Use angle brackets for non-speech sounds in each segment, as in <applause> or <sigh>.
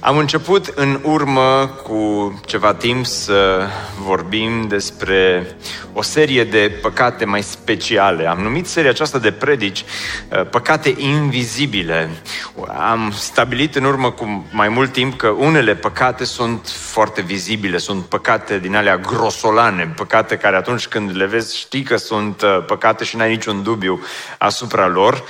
Am început în urmă cu ceva timp să vorbim despre o serie de păcate mai speciale. Am numit seria aceasta de predici uh, păcate invizibile. Am stabilit în urmă cu mai mult timp că unele păcate sunt foarte vizibile, sunt păcate din alea grosolane, păcate care atunci când le vezi știi că sunt uh, păcate și n-ai niciun dubiu asupra lor.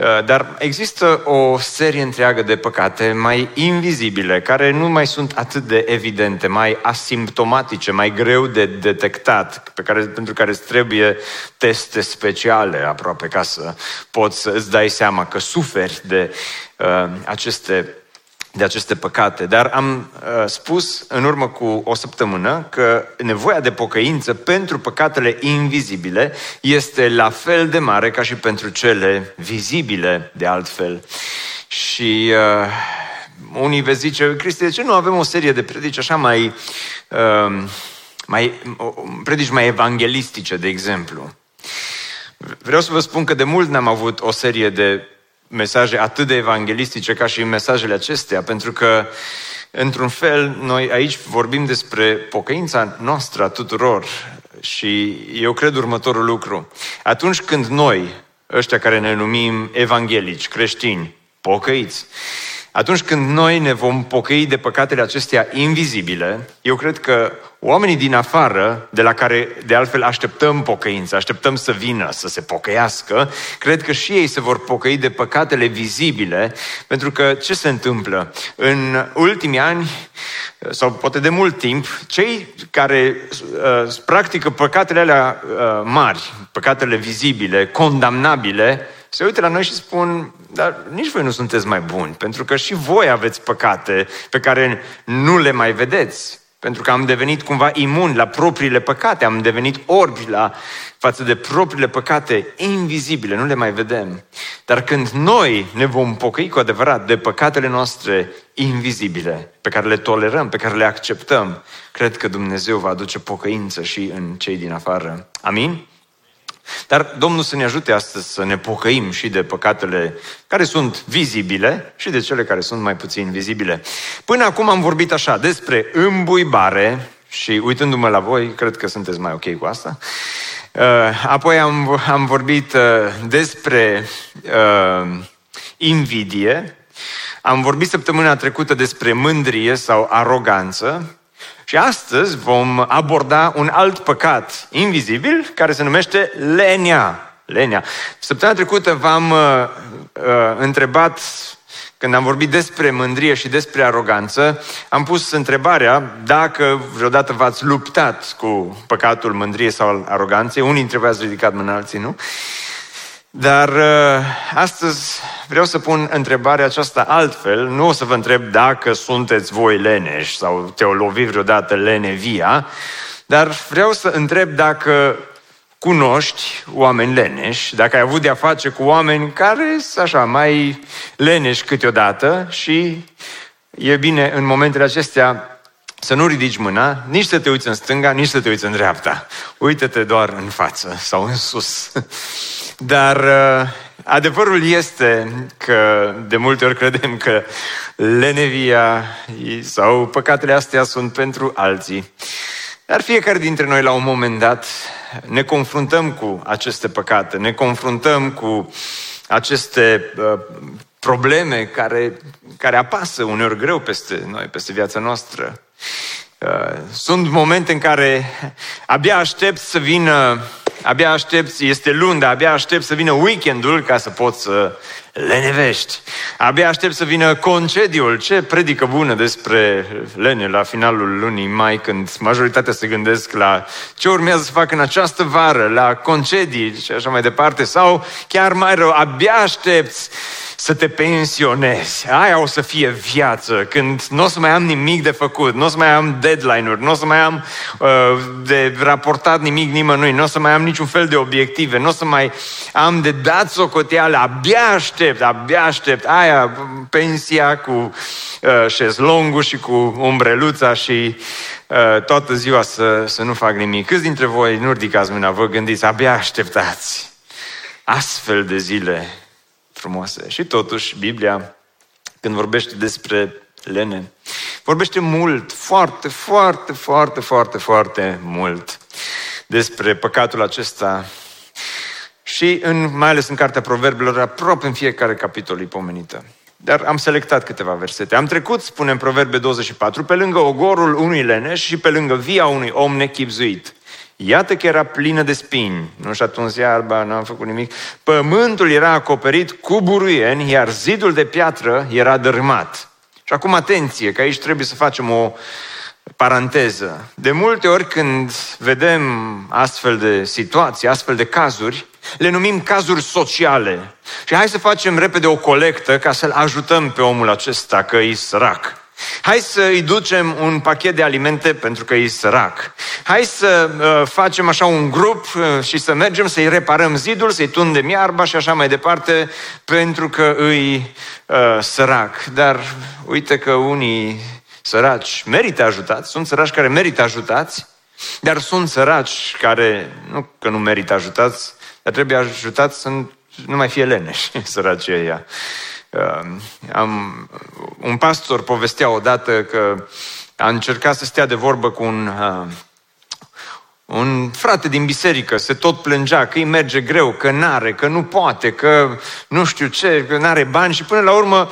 Uh, dar există o serie întreagă de păcate mai invizibile, care nu mai sunt atât de evidente, mai asimptomatice, mai greu de detectat, pe care, pentru care îți trebuie teste speciale aproape ca să poți să îți dai seama că suferi de uh, aceste de aceste păcate. Dar am uh, spus în urmă cu o săptămână că nevoia de pocăință pentru păcatele invizibile este la fel de mare ca și pentru cele vizibile de altfel. Și uh, unii vezi zice, Cristi, de ce nu avem o serie de predici așa mai, uh, mai predici mai evanghelistice, de exemplu? Vreau să vă spun că de mult n-am avut o serie de mesaje atât de evanghelistice ca și mesajele acestea, pentru că, într-un fel, noi aici vorbim despre pocăința noastră a tuturor și eu cred următorul lucru. Atunci când noi, ăștia care ne numim evanghelici, creștini, pocăiți, atunci când noi ne vom pocăi de păcatele acestea invizibile, eu cred că oamenii din afară, de la care de altfel așteptăm pocăință, așteptăm să vină, să se pocăiască, cred că și ei se vor pocăi de păcatele vizibile, pentru că ce se întâmplă? În ultimii ani, sau poate de mult timp, cei care uh, practică păcatele alea uh, mari, păcatele vizibile, condamnabile, se uită la noi și spun, dar nici voi nu sunteți mai buni, pentru că și voi aveți păcate pe care nu le mai vedeți. Pentru că am devenit cumva imun la propriile păcate, am devenit orbi la față de propriile păcate invizibile, nu le mai vedem. Dar când noi ne vom pocăi cu adevărat de păcatele noastre invizibile, pe care le tolerăm, pe care le acceptăm, cred că Dumnezeu va aduce pocăință și în cei din afară. Amin? Dar Domnul să ne ajute astăzi să ne pocăim și de păcatele care sunt vizibile și de cele care sunt mai puțin vizibile. Până acum am vorbit așa despre îmbuibare și uitându-mă la voi, cred că sunteți mai ok cu asta. Uh, apoi am, am vorbit uh, despre uh, invidie, am vorbit săptămâna trecută despre mândrie sau aroganță și astăzi vom aborda un alt păcat invizibil care se numește lenia. Lenia. Săptămâna trecută v-am uh, uh, întrebat, când am vorbit despre mândrie și despre aroganță, am pus întrebarea dacă vreodată v-ați luptat cu păcatul mândrie sau al aroganței. Unii dintre voi ați ridicat mâna, alții nu. Dar uh, astăzi vreau să pun întrebarea aceasta altfel. Nu o să vă întreb dacă sunteți voi leneși sau te-o lovi vreodată lene via, dar vreau să întreb dacă cunoști oameni leneși, dacă ai avut de-a face cu oameni care sunt așa mai leneși câteodată și e bine în momentele acestea să nu ridici mâna, nici să te uiți în stânga, nici să te uiți în dreapta. Uită-te doar în față sau în sus. <laughs> Dar uh, adevărul este că de multe ori credem că lenevia sau păcatele astea sunt pentru alții. Dar fiecare dintre noi la un moment dat ne confruntăm cu aceste păcate, ne confruntăm cu aceste uh, probleme care, care apasă uneori greu peste noi, peste viața noastră. Uh, sunt momente în care abia aștept să vină abia aștept, este luni, dar abia aștept să vină weekendul ca să pot să lenevești. Abia aștept să vină concediul. Ce predică bună despre lene la finalul lunii mai, când majoritatea se gândesc la ce urmează să fac în această vară, la concedii și așa mai departe. Sau chiar mai rău, abia aștepți să te pensionezi. Aia o să fie viață, când nu o să mai am nimic de făcut, nu o să mai am deadline-uri, nu o să mai am uh, de raportat nimic nimănui, nu o să mai am niciun fel de obiective, nu o să mai am de dat socoteală, abia aștept, abia aștept. Aia, pensia cu uh, șezlongul și cu umbreluța și uh, toată ziua să, să nu fac nimic. Câți dintre voi nu ridicați mâna, vă gândiți, abia așteptați astfel de zile frumoase. Și totuși, Biblia, când vorbește despre lene, vorbește mult, foarte, foarte, foarte, foarte, foarte mult despre păcatul acesta și în, mai ales în Cartea Proverbelor, aproape în fiecare capitol e pomenită. Dar am selectat câteva versete. Am trecut, spune în Proverbe 24, pe lângă ogorul unui leneș și pe lângă via unui om nechipzuit. Iată că era plină de spini, nu și atunci iarba, n-am făcut nimic. Pământul era acoperit cu buruieni, iar zidul de piatră era dărâmat. Și acum atenție, că aici trebuie să facem o paranteză. De multe ori când vedem astfel de situații, astfel de cazuri, le numim cazuri sociale. Și hai să facem repede o colectă ca să-l ajutăm pe omul acesta că e sărac. Hai să îi ducem un pachet de alimente pentru că e sărac. Hai să uh, facem așa un grup uh, și să mergem să-i reparăm zidul, să-i tundem iarba și așa mai departe pentru că îi uh, sărac. Dar uite că unii săraci merită ajutați, sunt săraci care merită ajutați, dar sunt săraci care nu că nu merită ajutați, dar trebuie ajutați să nu mai fie leneși <laughs> săracii ăia. Ehm, am, un pastor povestea odată că a încercat să stea de vorbă cu un, uh, un frate din biserică, se tot plângea că îi merge greu, că n-are, că nu poate, că nu știu ce, că n-are bani și până la urmă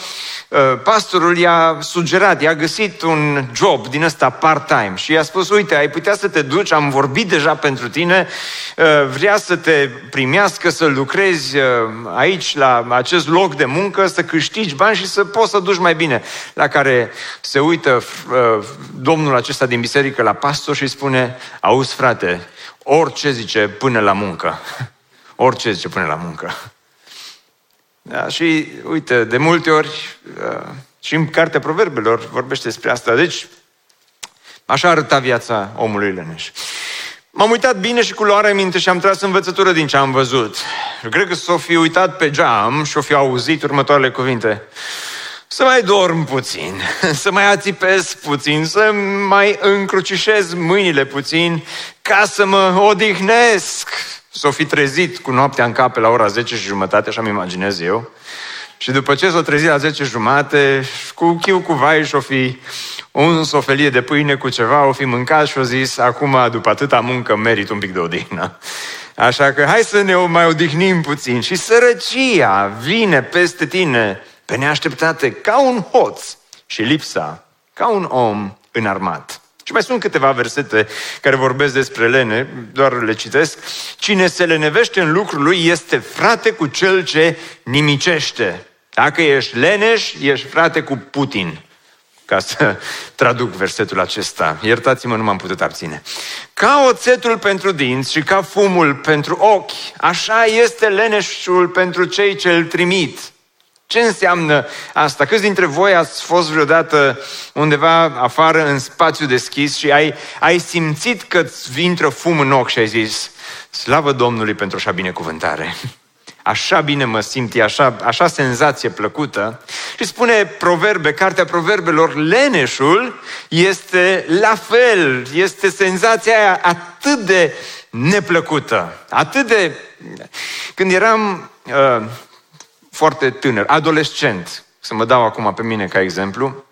Uh, pastorul i-a sugerat, i-a găsit un job din ăsta part-time și i-a spus, uite, ai putea să te duci, am vorbit deja pentru tine, uh, vrea să te primească, să lucrezi uh, aici, la acest loc de muncă, să câștigi bani și să poți să duci mai bine. La care se uită domnul acesta din biserică la pastor și spune, auzi frate, orice zice până la muncă. <laughs> Orice zice până la muncă. Da? Și uite, de multe ori, uh, și în Cartea Proverbelor vorbește despre asta. Deci, așa arăta viața omului leneș. M-am uitat bine și cu luarea minte și am tras învățătură din ce am văzut. Cred că s-o fi uitat pe geam și o fi auzit următoarele cuvinte. Să mai dorm puțin, <laughs> să mai ațipez puțin, să mai încrucișez mâinile puțin ca să mă odihnesc s-o fi trezit cu noaptea în cap la ora 10 și jumătate, așa mi imaginez eu. Și după ce s-o trezit la 10 jumate, cu chiu cu vai și-o fi uns o felie de pâine cu ceva, o fi mâncat și o zis, acum, după atâta muncă, merit un pic de odihnă. Așa că hai să ne mai odihnim puțin. Și sărăcia vine peste tine pe neașteptate ca un hoț și lipsa ca un om înarmat. Și mai sunt câteva versete care vorbesc despre lene, doar le citesc. Cine se lenevește în lucrul lui este frate cu cel ce nimicește. Dacă ești leneș, ești frate cu Putin. Ca să traduc versetul acesta. Iertați-mă, nu m-am putut abține. Ca oțetul pentru dinți și ca fumul pentru ochi, așa este leneșul pentru cei ce îl trimit. Ce înseamnă asta? Câți dintre voi ați fost vreodată undeva afară în spațiu deschis și ai, ai simțit că îți intră fum în ochi și ai zis Slavă Domnului pentru așa binecuvântare! Așa bine mă simt, e așa, așa senzație plăcută. Și spune proverbe, cartea proverbelor, leneșul este la fel, este senzația aia atât de neplăcută, atât de... Când eram uh, foarte tânăr, adolescent, să mă dau acum pe mine ca exemplu,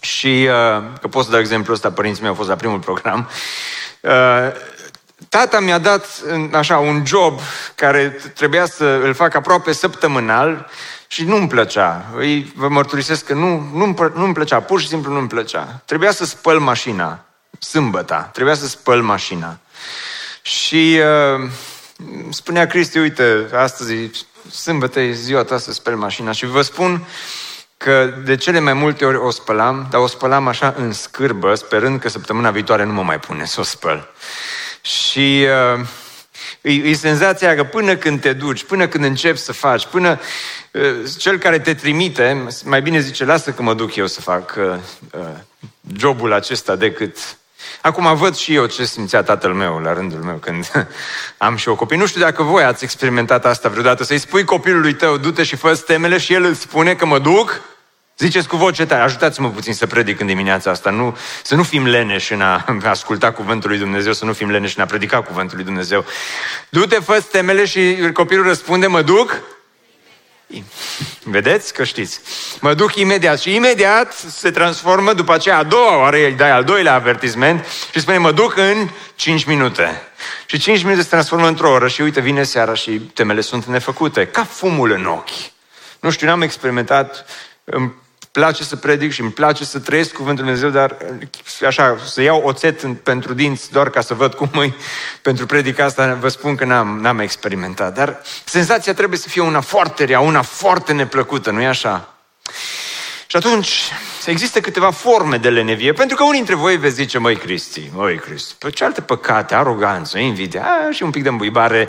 și uh, că pot să dau exemplu ăsta, părinții mei au fost la primul program, uh, tata mi-a dat așa un job care trebuia să îl fac aproape săptămânal și nu-mi plăcea. Îi, vă mărturisesc că nu, nu-mi, nu-mi plăcea, pur și simplu nu-mi plăcea. Trebuia să spăl mașina, sâmbăta, trebuia să spăl mașina. Și uh, spunea Cristi, uite, astăzi sâmbătă e ziua ta să speli mașina și vă spun că de cele mai multe ori o spălam, dar o spălam așa în scârbă, sperând că săptămâna viitoare nu mă mai pune să o spăl. Și uh, e, e senzația că până când te duci, până când începi să faci, până uh, cel care te trimite, mai bine zice, lasă că mă duc eu să fac uh, uh, jobul acesta decât Acum văd și eu ce simțea tatăl meu la rândul meu când <laughs> am și o copii. Nu știu dacă voi ați experimentat asta vreodată, să-i spui copilului tău, du-te și fă temele și el îți spune că mă duc Ziceți cu voce tare, ajutați-mă puțin să predic în dimineața asta, nu, să nu fim leneși în a <laughs> asculta cuvântul lui Dumnezeu, să nu fim leneși în a predica cuvântul lui Dumnezeu. Du-te, fă temele și copilul răspunde, mă duc Vedeți că știți. Mă duc imediat și imediat se transformă după aceea a doua oară, îi dai al doilea avertisment și spune mă duc în 5 minute. Și 5 minute se transformă într-o oră și uite vine seara și temele sunt nefăcute, ca fumul în ochi. Nu știu, n-am experimentat, place să predic și îmi place să trăiesc cuvântul Lui Dumnezeu, dar așa, să iau oțet pentru dinți doar ca să văd cum îi, pentru predica asta, vă spun că n-am, n-am experimentat. Dar senzația trebuie să fie una foarte rea, una foarte neplăcută, nu-i așa? Și atunci, există câteva forme de lenevie, pentru că unii dintre voi veți zice, măi Cristi, măi Cristi, pe ce alte păcate, aroganță, invidia, a, și un pic de îmbuibare,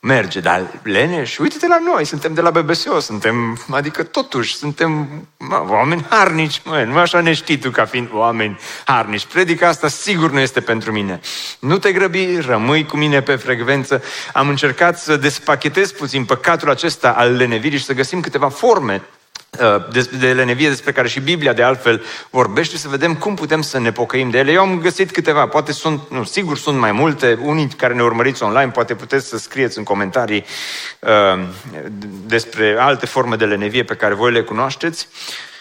merge, dar leneș, uite-te la noi, suntem de la BBSO, suntem, adică totuși, suntem mă, oameni harnici, mă, nu așa ne știi tu ca fiind oameni harnici. Predica asta sigur nu este pentru mine. Nu te grăbi, rămâi cu mine pe frecvență. Am încercat să despachetez puțin păcatul acesta al lenevirii și să găsim câteva forme Uh, de lenevie despre care și Biblia de altfel vorbește, să vedem cum putem să ne pocăim de ele. Eu am găsit câteva, poate sunt, nu, sigur sunt mai multe, unii care ne urmăriți online, poate puteți să scrieți în comentarii uh, despre alte forme de lenevie pe care voi le cunoașteți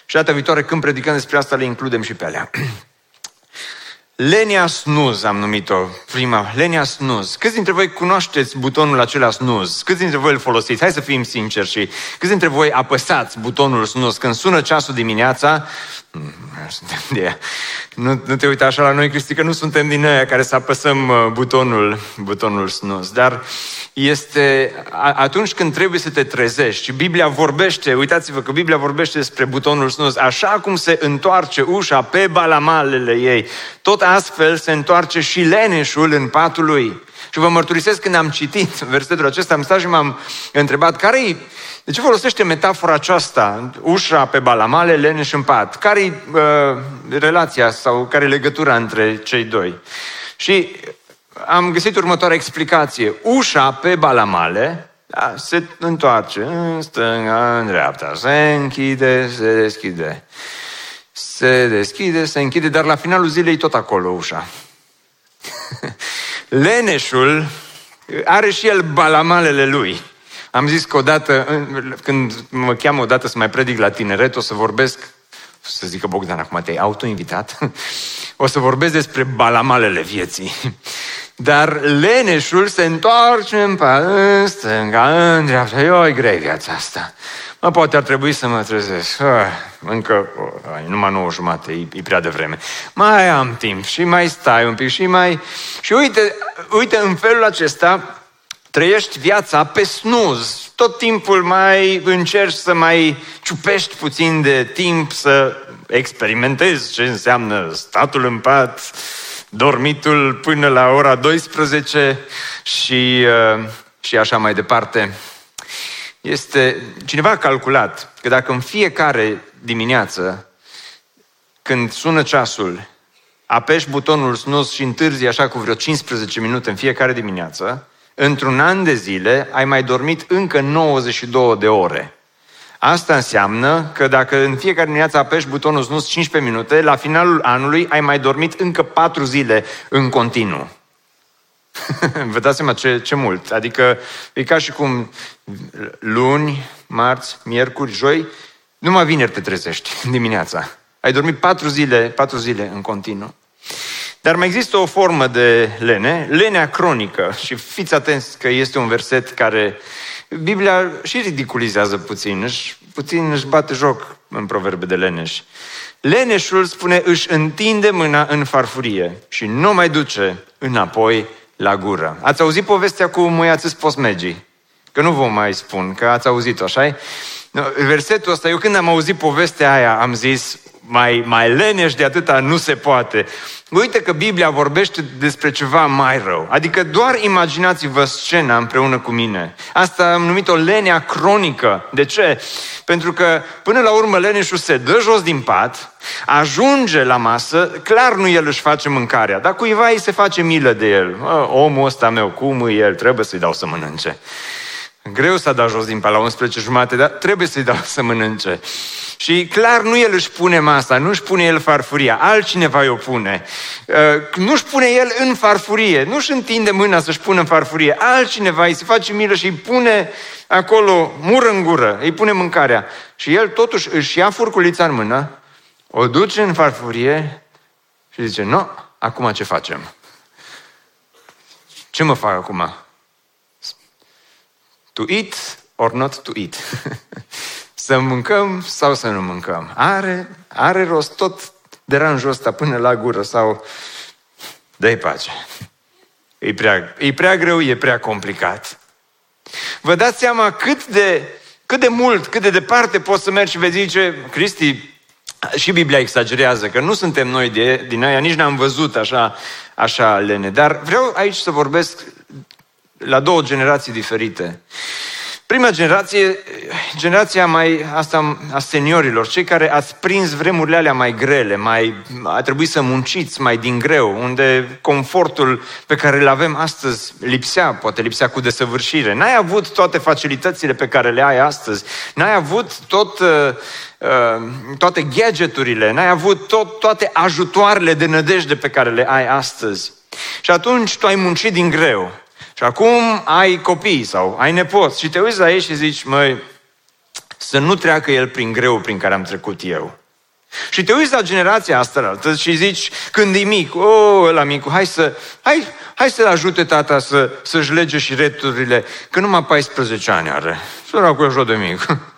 și data viitoare când predicăm despre asta le includem și pe alea. <clears throat> Lenia snooze am numit-o, prima, Lenia snooze. Câți dintre voi cunoașteți butonul acela snooze? Câți dintre voi îl folosiți? Hai să fim sinceri și câți dintre voi apăsați butonul snooze când sună ceasul dimineața? Mm, nu, nu te uita așa la noi, Cristi, că nu suntem din aia care să apăsăm uh, butonul, butonul snooze. Dar este atunci când trebuie să te trezești. Și Biblia vorbește, uitați-vă că Biblia vorbește despre butonul snus, așa cum se întoarce ușa pe balamalele ei, tot astfel se întoarce și leneșul în patul lui. Și vă mărturisesc când am citit versetul acesta, am stat și m-am întrebat care e de ce folosește metafora aceasta, ușa pe balamale, leneș în pat? Care-i uh, relația sau care e legătura între cei doi? Și am găsit următoarea explicație. Ușa pe balamale da, se întoarce în stânga, în dreapta, se închide, se deschide. Se deschide, se închide, dar la finalul zilei tot acolo ușa. <laughs> Leneșul are și el balamalele lui. Am zis că odată, când mă cheamă odată să mai predic la tineret, o să vorbesc, să zică Bogdan, acum te-ai autoinvitat, <laughs> o să vorbesc despre balamalele vieții. <laughs> Dar leneșul se întoarce în, în stânga, în dreapta. E grei viața asta. Mă, poate ar trebui să mă trezesc. Ah, încă, oh, numai nouă jumate, e, e prea devreme. Mai am timp și mai stai un pic și mai... Și uite, uite, în felul acesta trăiești viața pe snuz. Tot timpul mai încerci să mai ciupești puțin de timp, să experimentezi ce înseamnă statul în pat, dormitul până la ora 12 și, uh, și așa mai departe. Este, cineva a calculat că dacă în fiecare dimineață, când sună ceasul, apeși butonul snus și întârzi așa cu vreo 15 minute în fiecare dimineață, într-un an de zile ai mai dormit încă 92 de ore. Asta înseamnă că dacă în fiecare dimineață apeși butonul snus 15 minute, la finalul anului ai mai dormit încă 4 zile în continuu. <laughs> Vă dați seama ce, ce mult. Adică e ca și cum luni, marți, miercuri, joi, numai vineri te trezești <laughs> dimineața. Ai dormit patru zile, patru zile în continuu. Dar mai există o formă de lene, lenea cronică. Și fiți atenți că este un verset care Biblia și ridiculizează puțin, își, puțin își bate joc în proverbe de leneș. Leneșul spune, își întinde mâna în farfurie și nu mai duce înapoi la gură. Ați auzit povestea cu muiații posmegii? că nu vom mai spun, că ați auzit-o, așa Versetul ăsta, eu când am auzit povestea aia, am zis, mai, mai leneș de atâta nu se poate. Uite că Biblia vorbește despre ceva mai rău. Adică doar imaginați-vă scena împreună cu mine. Asta am numit o lenea cronică. De ce? Pentru că până la urmă leneșul se dă jos din pat, ajunge la masă, clar nu el își face mâncarea, dar cuiva îi se face milă de el. Omul ăsta meu, cum e el, trebuie să-i dau să mănânce. Greu să da jos din pat la 11 jumate, dar trebuie să-i dau să mănânce. Și clar nu el își pune masa, nu își pune el farfuria, altcineva o pune. Uh, nu își pune el în farfurie, nu își întinde mâna să-și pună în farfurie, altcineva îi se face milă și îi pune acolo mur în gură, îi pune mâncarea. Și el totuși își ia furculița în mână, o duce în farfurie și zice, nu, acum ce facem? Ce mă fac acum? To eat or not to eat? <laughs> Să mâncăm sau să nu mâncăm? Are, are rost tot deranjul ăsta până la gură sau dă-i pace. E prea, e prea greu, e prea complicat. Vă dați seama cât de, cât de mult, cât de departe poți să mergi și vei zice, Cristi, și Biblia exagerează, că nu suntem noi de, din aia, nici n-am văzut așa, așa lene. Dar vreau aici să vorbesc la două generații diferite. Prima generație, generația mai asta a seniorilor, cei care ați prins vremurile alea mai grele, mai a trebuit să munciți mai din greu, unde confortul pe care îl avem astăzi lipsea, poate lipsea cu desăvârșire. N-ai avut toate facilitățile pe care le ai astăzi, n-ai avut tot, uh, uh, toate gadgeturile, n-ai avut tot, toate ajutoarele de nădejde pe care le ai astăzi. Și atunci tu ai muncit din greu. Și acum ai copii sau ai nepoți și te uiți la ei și zici, măi, să nu treacă el prin greu prin care am trecut eu. Și te uiți la generația asta și zici, când e mic, o, oh, la micu, hai să, hai, hai să-l ajute tata să, să-și lege și returile, că numai 14 ani are. Săracul e așa de mic. <laughs>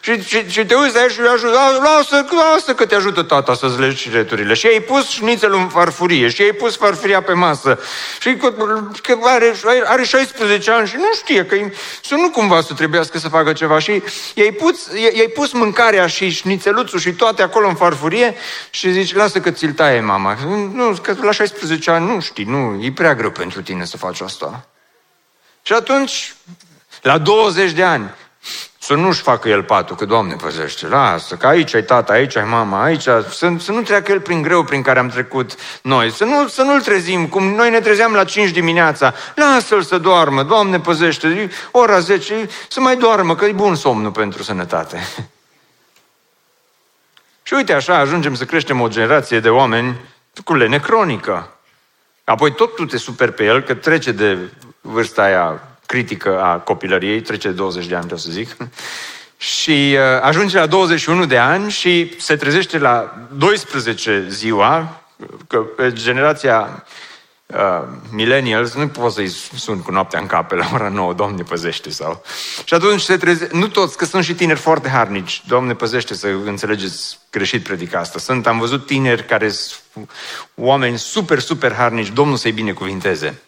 Și, și, și te uiți la el și îi ajută, lasă, lasă că te ajută tata să-ți legi returile. Și ai pus șnițelul în farfurie și ai pus farfuria pe masă. Și că, că are, are 16 ani și nu știe că să nu cumva să trebuiască să facă ceva. Și i-ai pus, i-ai pus mâncarea și șnițeluțul și toate acolo în farfurie și zici, lasă că ți-l taie mama. Nu, că la 16 ani nu știi, nu, e prea greu pentru tine să faci asta. Și atunci, la 20 de ani, să nu-și facă el patul, că Doamne păzește, lasă, că aici ai tata, aici ai mama, aici, să, să nu treacă el prin greu prin care am trecut noi, să, nu, să nu-l trezim, cum noi ne trezeam la 5 dimineața, lasă-l să doarmă, Doamne păzește, ora 10, să mai doarmă, că e bun somnul pentru sănătate. <laughs> Și uite așa, ajungem să creștem o generație de oameni cu lene cronică. Apoi tot tu te super pe el, că trece de vârsta aia critică a copilăriei, trece de 20 de ani, vreau să zic, și uh, ajunge la 21 de ani și se trezește la 12 ziua, că generația uh, millennials, nu pot să-i sun cu noaptea în cap la ora 9, Doamne păzește sau... Și atunci se treze... Nu toți, că sunt și tineri foarte harnici. Doamne păzește să înțelegeți greșit predica asta. Sunt, am văzut tineri care sunt oameni super, super harnici. Domnul să-i binecuvinteze.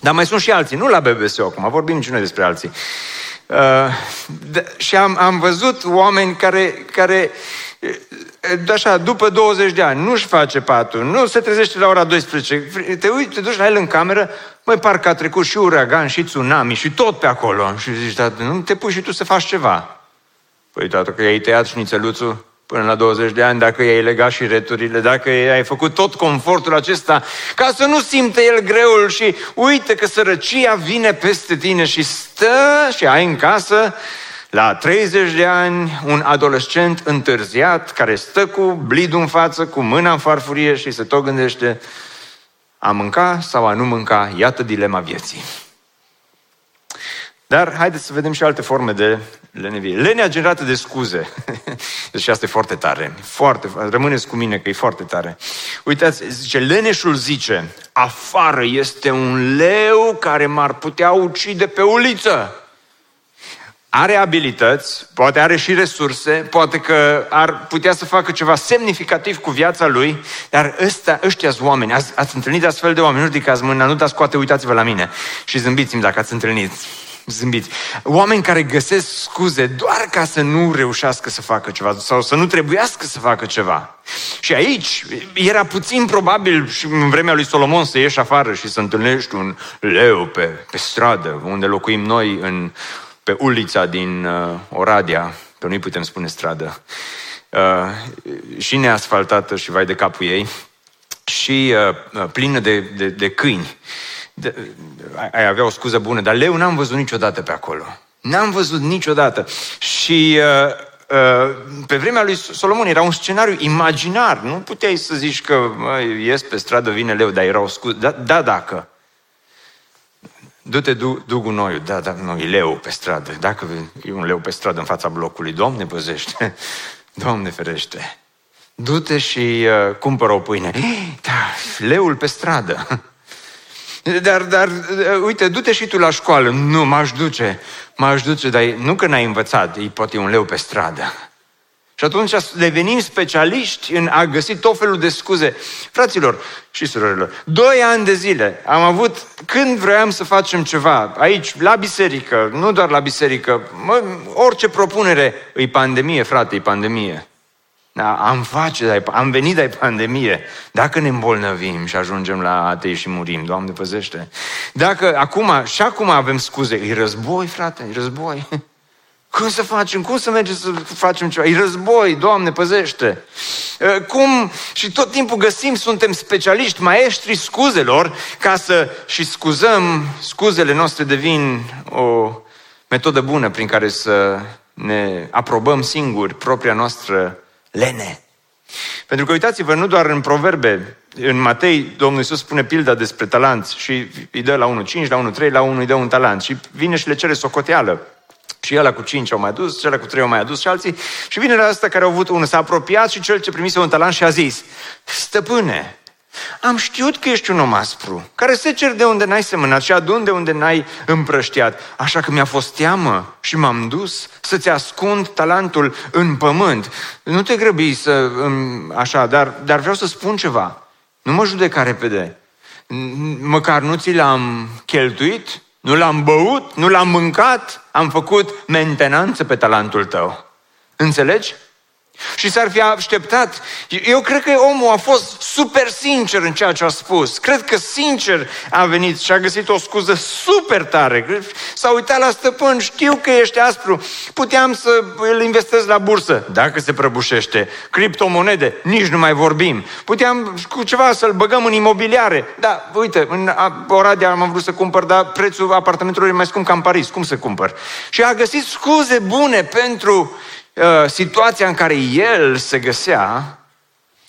Dar mai sunt și alții, nu la BBC acum, vorbim și noi despre alții. Uh, de, și am, am văzut oameni care, care uh, așa, după 20 de ani, nu-și face patul, nu se trezește la ora 12, te uiți, te duci la el în cameră, măi, parcă a trecut și uragan, și tsunami, și tot pe acolo. Și zici, dar nu te pui și tu să faci ceva. Păi, tată, că i-ai tăiat șnițeluțul, până la 20 de ani, dacă i-ai legat și returile, dacă i-ai făcut tot confortul acesta, ca să nu simte el greul și uite că sărăcia vine peste tine și stă și ai în casă la 30 de ani un adolescent întârziat care stă cu blidul în față, cu mâna în farfurie și se tot gândește a mânca sau a nu mânca, iată dilema vieții. Dar haideți să vedem și alte forme de lenevie. Lenea generată de scuze. <laughs> Deci asta e foarte tare. Foarte, rămâneți cu mine că e foarte tare. Uitați, zice, leneșul zice, afară este un leu care m-ar putea ucide pe uliță. Are abilități, poate are și resurse, poate că ar putea să facă ceva semnificativ cu viața lui, dar ăsta, ăștia sunt oameni. Ați, ați întâlnit astfel de oameni, nu ridicați mâna, nu dați scoate, uitați-vă la mine și zâmbiți-mi dacă ați întâlnit zâmbiți. Oameni care găsesc scuze doar ca să nu reușească să facă ceva sau să nu trebuiască să facă ceva. Și aici era puțin probabil și în vremea lui Solomon să ieși afară și să întâlnești un leu pe, pe stradă, unde locuim noi în, pe ulița din uh, Oradea, pe nu putem spune stradă, uh, și neasfaltată și vai de capul ei, și uh, uh plină de, de, de câini de, ai avea o scuză bună, dar leu n-am văzut niciodată pe acolo. N-am văzut niciodată. Și uh, uh, pe vremea lui Solomon era un scenariu imaginar. Nu puteai să zici că mă, ies pe stradă, vine leu, dar era o scuză. Da, da dacă. Du-te, du, du gunoiul. Da, da, nu, e leu pe stradă. Dacă e un leu pe stradă în fața blocului, Doamne păzește. <laughs> Doamne ferește. Du-te și uh, cumpără o pâine. Da, leul pe stradă. <laughs> Dar, dar, uite, du-te și tu la școală. Nu, m-aș duce, m-aș duce, dar nu că n-ai învățat, e poate un leu pe stradă. Și atunci devenim specialiști în a găsi tot felul de scuze. Fraților și surorilor, doi ani de zile am avut, când vroiam să facem ceva, aici, la biserică, nu doar la biserică, mă, orice propunere, e pandemie, frate, e pandemie. Da, am face, am venit de pandemie. Dacă ne îmbolnăvim și ajungem la atei și murim, Doamne păzește. Dacă acum, și acum avem scuze, e război, frate, e război. <laughs> Cum să facem? Cum să mergem să facem ceva? E război, Doamne, păzește! Cum? Și tot timpul găsim, suntem specialiști, maestri scuzelor, ca să și scuzăm, scuzele noastre devin o metodă bună prin care să ne aprobăm singuri propria noastră lene. Pentru că uitați-vă, nu doar în proverbe, în Matei, Domnul Iisus spune pilda despre talanți și îi dă la unul 5, la unul 3, la unul îi dă un talent și vine și le cere socoteală. Și ăla cu cinci au mai adus, cel cu trei au mai adus și alții. Și vine la asta care au avut unul, s-a apropiat și cel ce primise un talent și a zis, Stăpâne, am știut că ești un om aspru, care se cer de unde n-ai semănat și adun de unde n-ai împrăștiat. Așa că mi-a fost teamă și m-am dus să-ți ascund talentul în pământ. Nu te grăbi să... așa, dar, dar vreau să spun ceva. Nu mă judeca repede. Măcar nu ți l-am cheltuit, nu l-am băut, nu l-am mâncat, am făcut mentenanță pe talentul tău. Înțelegi? Și s-ar fi așteptat. Eu cred că omul a fost super sincer în ceea ce a spus. Cred că sincer a venit și a găsit o scuză super tare. S-a uitat la stăpân, știu că ești aspru, puteam să îl investez la bursă, dacă se prăbușește. Criptomonede, nici nu mai vorbim. Puteam cu ceva să-l băgăm în imobiliare. Da, uite, în Oradea am vrut să cumpăr, dar prețul apartamentului e mai scump ca în Paris. Cum să cumpăr? Și a găsit scuze bune pentru Uh, situația în care el se găsea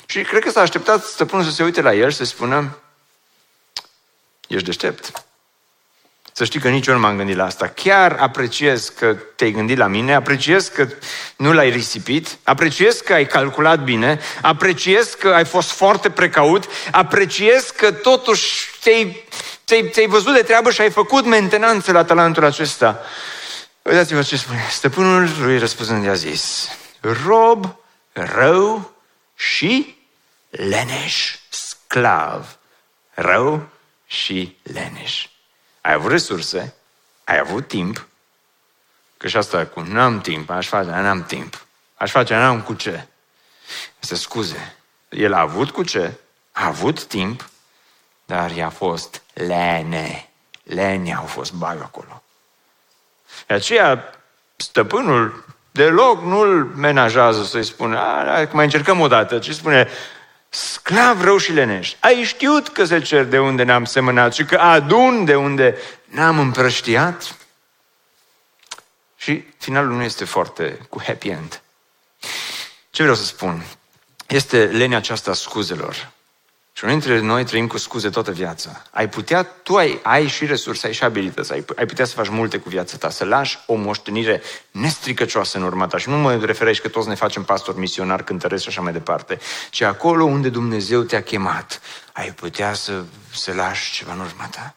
și cred că s-a așteptat stăpânul să se uite la el și să spună ești deștept. Să știi că nici eu nu m-am gândit la asta. Chiar apreciez că te-ai gândit la mine, apreciez că nu l-ai risipit, apreciez că ai calculat bine, apreciez că ai fost foarte precaut, apreciez că totuși ți-ai, ți-ai, ți-ai văzut de treabă și ai făcut mentenanță la talentul acesta. Uitați-vă ce spune. Stăpânul lui răspunzând i-a zis, rob rău și leneș, sclav, rău și leneș. Ai avut resurse, ai avut timp, că și asta cu n-am timp, aș face, n-am timp, aș face, n-am cu ce. Este scuze. El a avut cu ce, a avut timp, dar i-a fost lene. Lene au fost bagi acolo. De aceea, stăpânul deloc nu-l menajează să-i spună, a, mai încercăm o dată, ci spune, sclav rău și leneș, ai știut că se cer de unde ne-am semănat și că adun de unde ne-am împrăștiat? Și finalul nu este foarte cu happy end. Ce vreau să spun? Este lenea aceasta scuzelor. Și unii dintre noi trăim cu scuze toată viața. Ai putea, tu ai, ai și resurse, ai și abilități, ai, ai putea să faci multe cu viața ta, să lași o moștenire nestricăcioasă în urma ta. Și nu mă refer aici că toți ne facem pastor, misionar, cântăresc și așa mai departe, ci acolo unde Dumnezeu te-a chemat, ai putea să, să lași ceva în urma ta.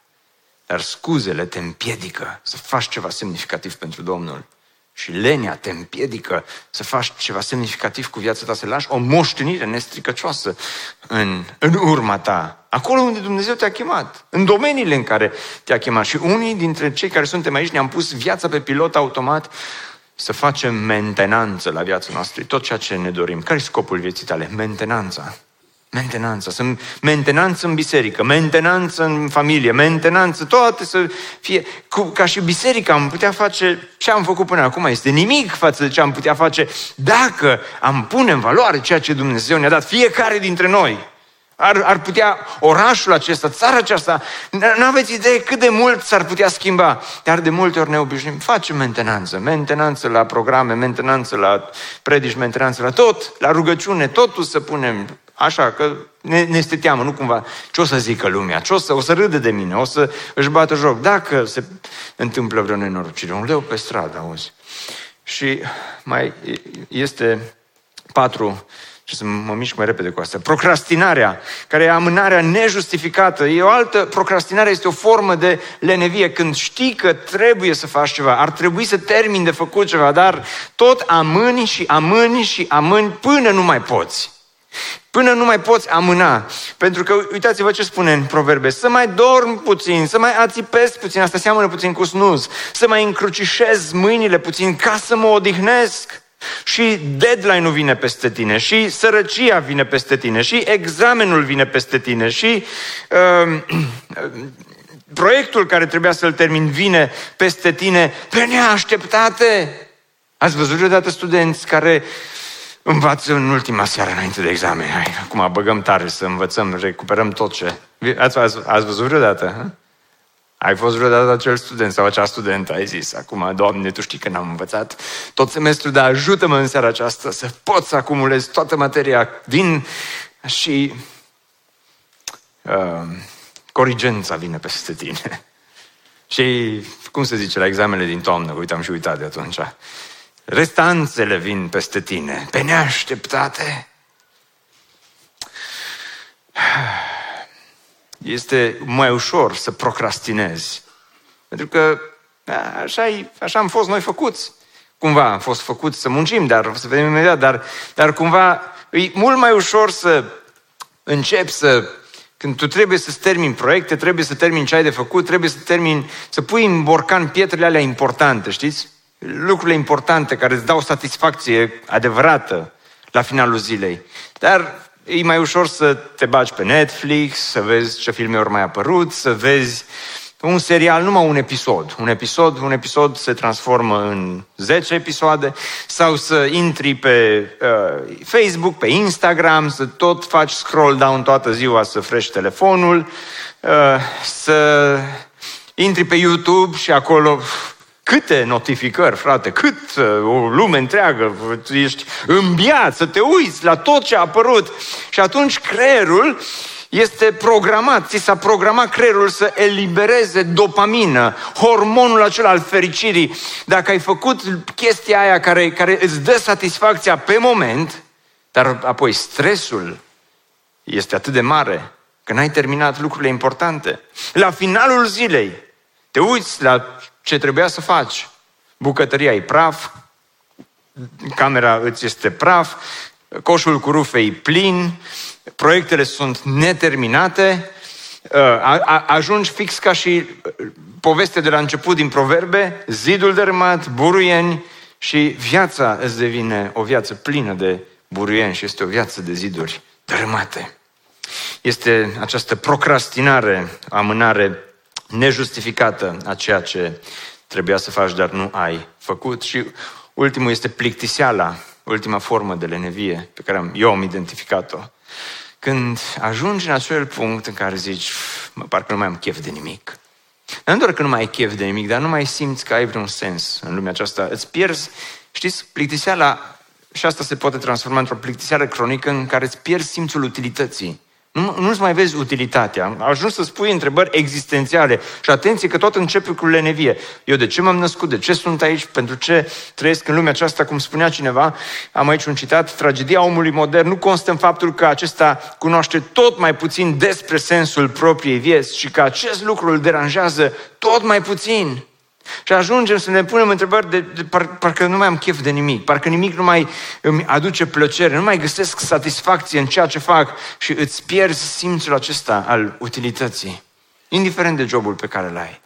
Dar scuzele te împiedică să faci ceva semnificativ pentru Domnul. Și lenea te împiedică să faci ceva semnificativ cu viața ta, să lași o moștenire nestricăcioasă în, în urma ta. Acolo unde Dumnezeu te-a chemat, în domeniile în care te-a chemat. Și unii dintre cei care suntem aici ne-am pus viața pe pilot automat să facem mentenanță la viața noastră, tot ceea ce ne dorim. Care e scopul vieții tale? Mentenanța. Mentenanță, sunt mentenanță în biserică, mentenanță în familie, mentenanță, toate să fie, cu, ca și biserica am putea face ce am făcut până acum, este nimic față de ce am putea face dacă am pune în valoare ceea ce Dumnezeu ne-a dat, fiecare dintre noi. Ar, ar putea orașul acesta, țara aceasta, nu aveți idee cât de mult s-ar putea schimba. Dar de multe ori ne obișnuim, facem mentenanță, mentenanță la programe, mentenanță la predici, mentenanță la tot, la rugăciune, totul să punem Așa, că ne, ne este teamă, nu cumva, ce o să zică lumea, ce o să, o să râde de mine, o să își bată joc. Dacă se întâmplă vreo nenorocire, un leu pe stradă, auzi. Și mai este patru, și să mă mișc mai repede cu asta, procrastinarea, care e amânarea nejustificată. E o altă, procrastinarea este o formă de lenevie. Când știi că trebuie să faci ceva, ar trebui să termini de făcut ceva, dar tot amâni și amâni și amâni până nu mai poți. Până nu mai poți amâna. Pentru că, uitați-vă ce spune în proverbe, să mai dorm puțin, să mai ațipesc puțin, asta seamănă puțin cu snuz, să mai încrucișez mâinile puțin ca să mă odihnesc. Și deadline-ul vine peste tine, și sărăcia vine peste tine, și examenul vine peste tine, și uh, <clears throat> proiectul care trebuia să-l termin vine peste tine pe neașteptate. Ați văzut vreodată studenți care învață în ultima seară înainte de examen. Hai, acum băgăm tare să învățăm, recuperăm tot ce... Ați, ați, ați văzut vreodată? Ha? Ai fost vreodată acel student sau acea studentă, ai zis, acum, Doamne, Tu știi că n-am învățat tot semestrul, dar ajută-mă în seara aceasta să pot să acumulez toată materia din și uh, corigența vine peste tine. <laughs> și, cum se zice, la examenele din toamnă, uitam și uitat de atunci, restanțele vin peste tine, pe neașteptate. Este mai ușor să procrastinezi. Pentru că așa, așa am fost noi făcuți. Cumva am fost făcuți să muncim, dar o să vedem imediat, dar, dar cumva e mult mai ușor să începi să când tu trebuie să-ți termini proiecte, trebuie să termini ce ai de făcut, trebuie să termini, să pui în borcan pietrele alea importante, știți? Lucrurile importante care îți dau satisfacție adevărată la finalul zilei. Dar e mai ușor să te bagi pe Netflix, să vezi ce filme ori mai apărut, să vezi un serial, numai un episod. Un episod, un episod se transformă în 10 episoade sau să intri pe uh, Facebook, pe Instagram, să tot faci scroll down toată ziua, să frești telefonul, uh, să intri pe YouTube și acolo Câte notificări, frate, cât uh, o lume întreagă, ești îmbiat să te uiți la tot ce a apărut. Și atunci creierul este programat, ți s-a programat creierul să elibereze dopamină, hormonul acela al fericirii. Dacă ai făcut chestia aia care, care îți dă satisfacția pe moment, dar apoi stresul este atât de mare că n-ai terminat lucrurile importante. La finalul zilei, te uiți la ce trebuia să faci. Bucătăria e praf, camera îți este praf, coșul cu rufe e plin, proiectele sunt neterminate, uh, ajungi fix ca și uh, poveste de la început din proverbe, zidul dărâmat, buruieni și viața îți devine o viață plină de buruieni și este o viață de ziduri dărâmate. Este această procrastinare, amânare nejustificată a ceea ce trebuia să faci, dar nu ai făcut. Și ultimul este plictiseala, ultima formă de lenevie pe care eu am identificat-o. Când ajungi în acel punct în care zici, mă, parcă nu mai am chef de nimic. Dar nu doar că nu mai ai chef de nimic, dar nu mai simți că ai vreun sens în lumea aceasta. Îți pierzi, știți, plictiseala, și asta se poate transforma într-o plictiseală cronică în care îți pierzi simțul utilității. Nu, nu-ți mai vezi utilitatea. Am ajuns să spui întrebări existențiale. Și atenție că tot începe cu lenevie. Eu de ce m-am născut? De ce sunt aici? Pentru ce trăiesc în lumea aceasta? Cum spunea cineva, am aici un citat, tragedia omului modern nu constă în faptul că acesta cunoaște tot mai puțin despre sensul propriei vieți și că acest lucru îl deranjează tot mai puțin. Și ajungem să ne punem întrebări de, de par, parcă nu mai am chef de nimic, parcă nimic nu mai îmi aduce plăcere, nu mai găsesc satisfacție în ceea ce fac și îți pierzi simțul acesta al utilității, indiferent de jobul pe care îl ai.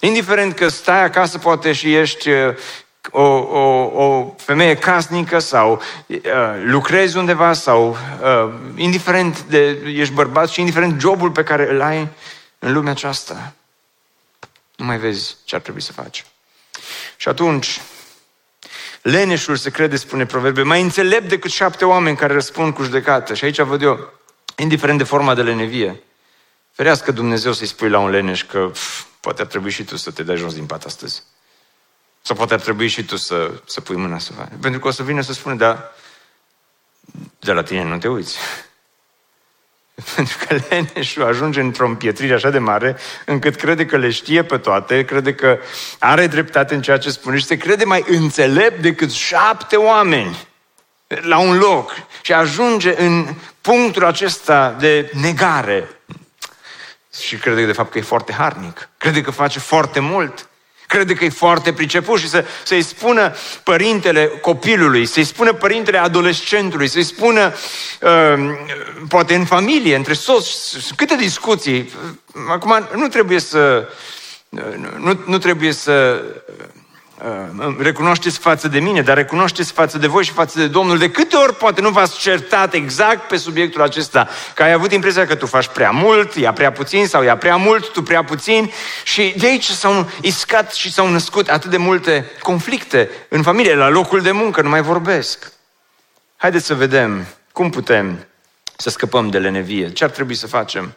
Indiferent că stai acasă poate și ești uh, o, o, o femeie casnică sau uh, lucrezi undeva sau uh, indiferent de ești bărbat și indiferent jobul pe care îl ai în lumea aceasta, nu mai vezi ce ar trebui să faci. Și atunci, leneșul se crede, spune proverbe, mai înțelept decât șapte oameni care răspund cu judecată. Și aici văd eu, indiferent de forma de lenevie, ferească Dumnezeu să-i spui la un leneș că pf, poate ar trebui și tu să te dai jos din pat astăzi. Sau poate ar trebui și tu să, să pui mâna să faci. Pentru că o să vină să spune, da, de la tine nu te uiți. <laughs> Pentru că leneșul ajunge într-o împietrire așa de mare încât crede că le știe pe toate, crede că are dreptate în ceea ce spune și se crede mai înțelept decât șapte oameni la un loc și ajunge în punctul acesta de negare. Și crede că de fapt că e foarte harnic. Crede că face foarte mult crede că e foarte priceput și să, să-i spună părintele copilului, să-i spună părintele adolescentului, să-i spună uh, poate în familie, între soți, câte discuții. Acum nu trebuie să nu, nu trebuie să Uh, recunoașteți față de mine, dar recunoașteți față de voi și față de Domnul. De câte ori poate nu v-ați certat exact pe subiectul acesta, că ai avut impresia că tu faci prea mult, ea prea puțin sau ea prea mult, tu prea puțin și de aici s-au iscat și s-au născut atât de multe conflicte în familie, la locul de muncă, nu mai vorbesc. Haideți să vedem cum putem să scăpăm de lenevie. Ce ar trebui să facem?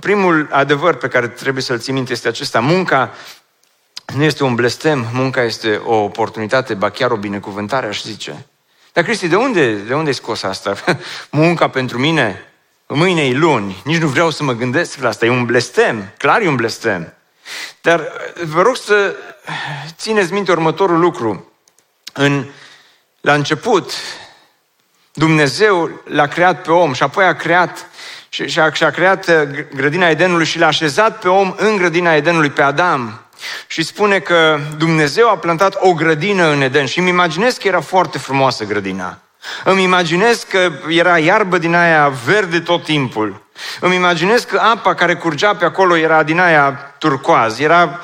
Primul adevăr pe care trebuie să-l țin minte este acesta. Munca nu este un blestem, munca este o oportunitate, ba chiar o binecuvântare, aș zice. Dar Cristi, de unde, de unde ai scos asta? <laughs> Munca pentru mine? Mâine e luni. Nici nu vreau să mă gândesc la asta. E un blestem. Clar e un blestem. Dar vă rog să țineți minte următorul lucru. În, la început, Dumnezeu l-a creat pe om și apoi a creat și, și, a, și a creat grădina Edenului și l-a așezat pe om în grădina Edenului, pe Adam. Și spune că Dumnezeu a plantat o grădină în Eden și îmi imaginez că era foarte frumoasă grădina. Îmi imaginez că era iarbă din aia verde tot timpul. Îmi imaginez că apa care curgea pe acolo era din aia turcoaz. Era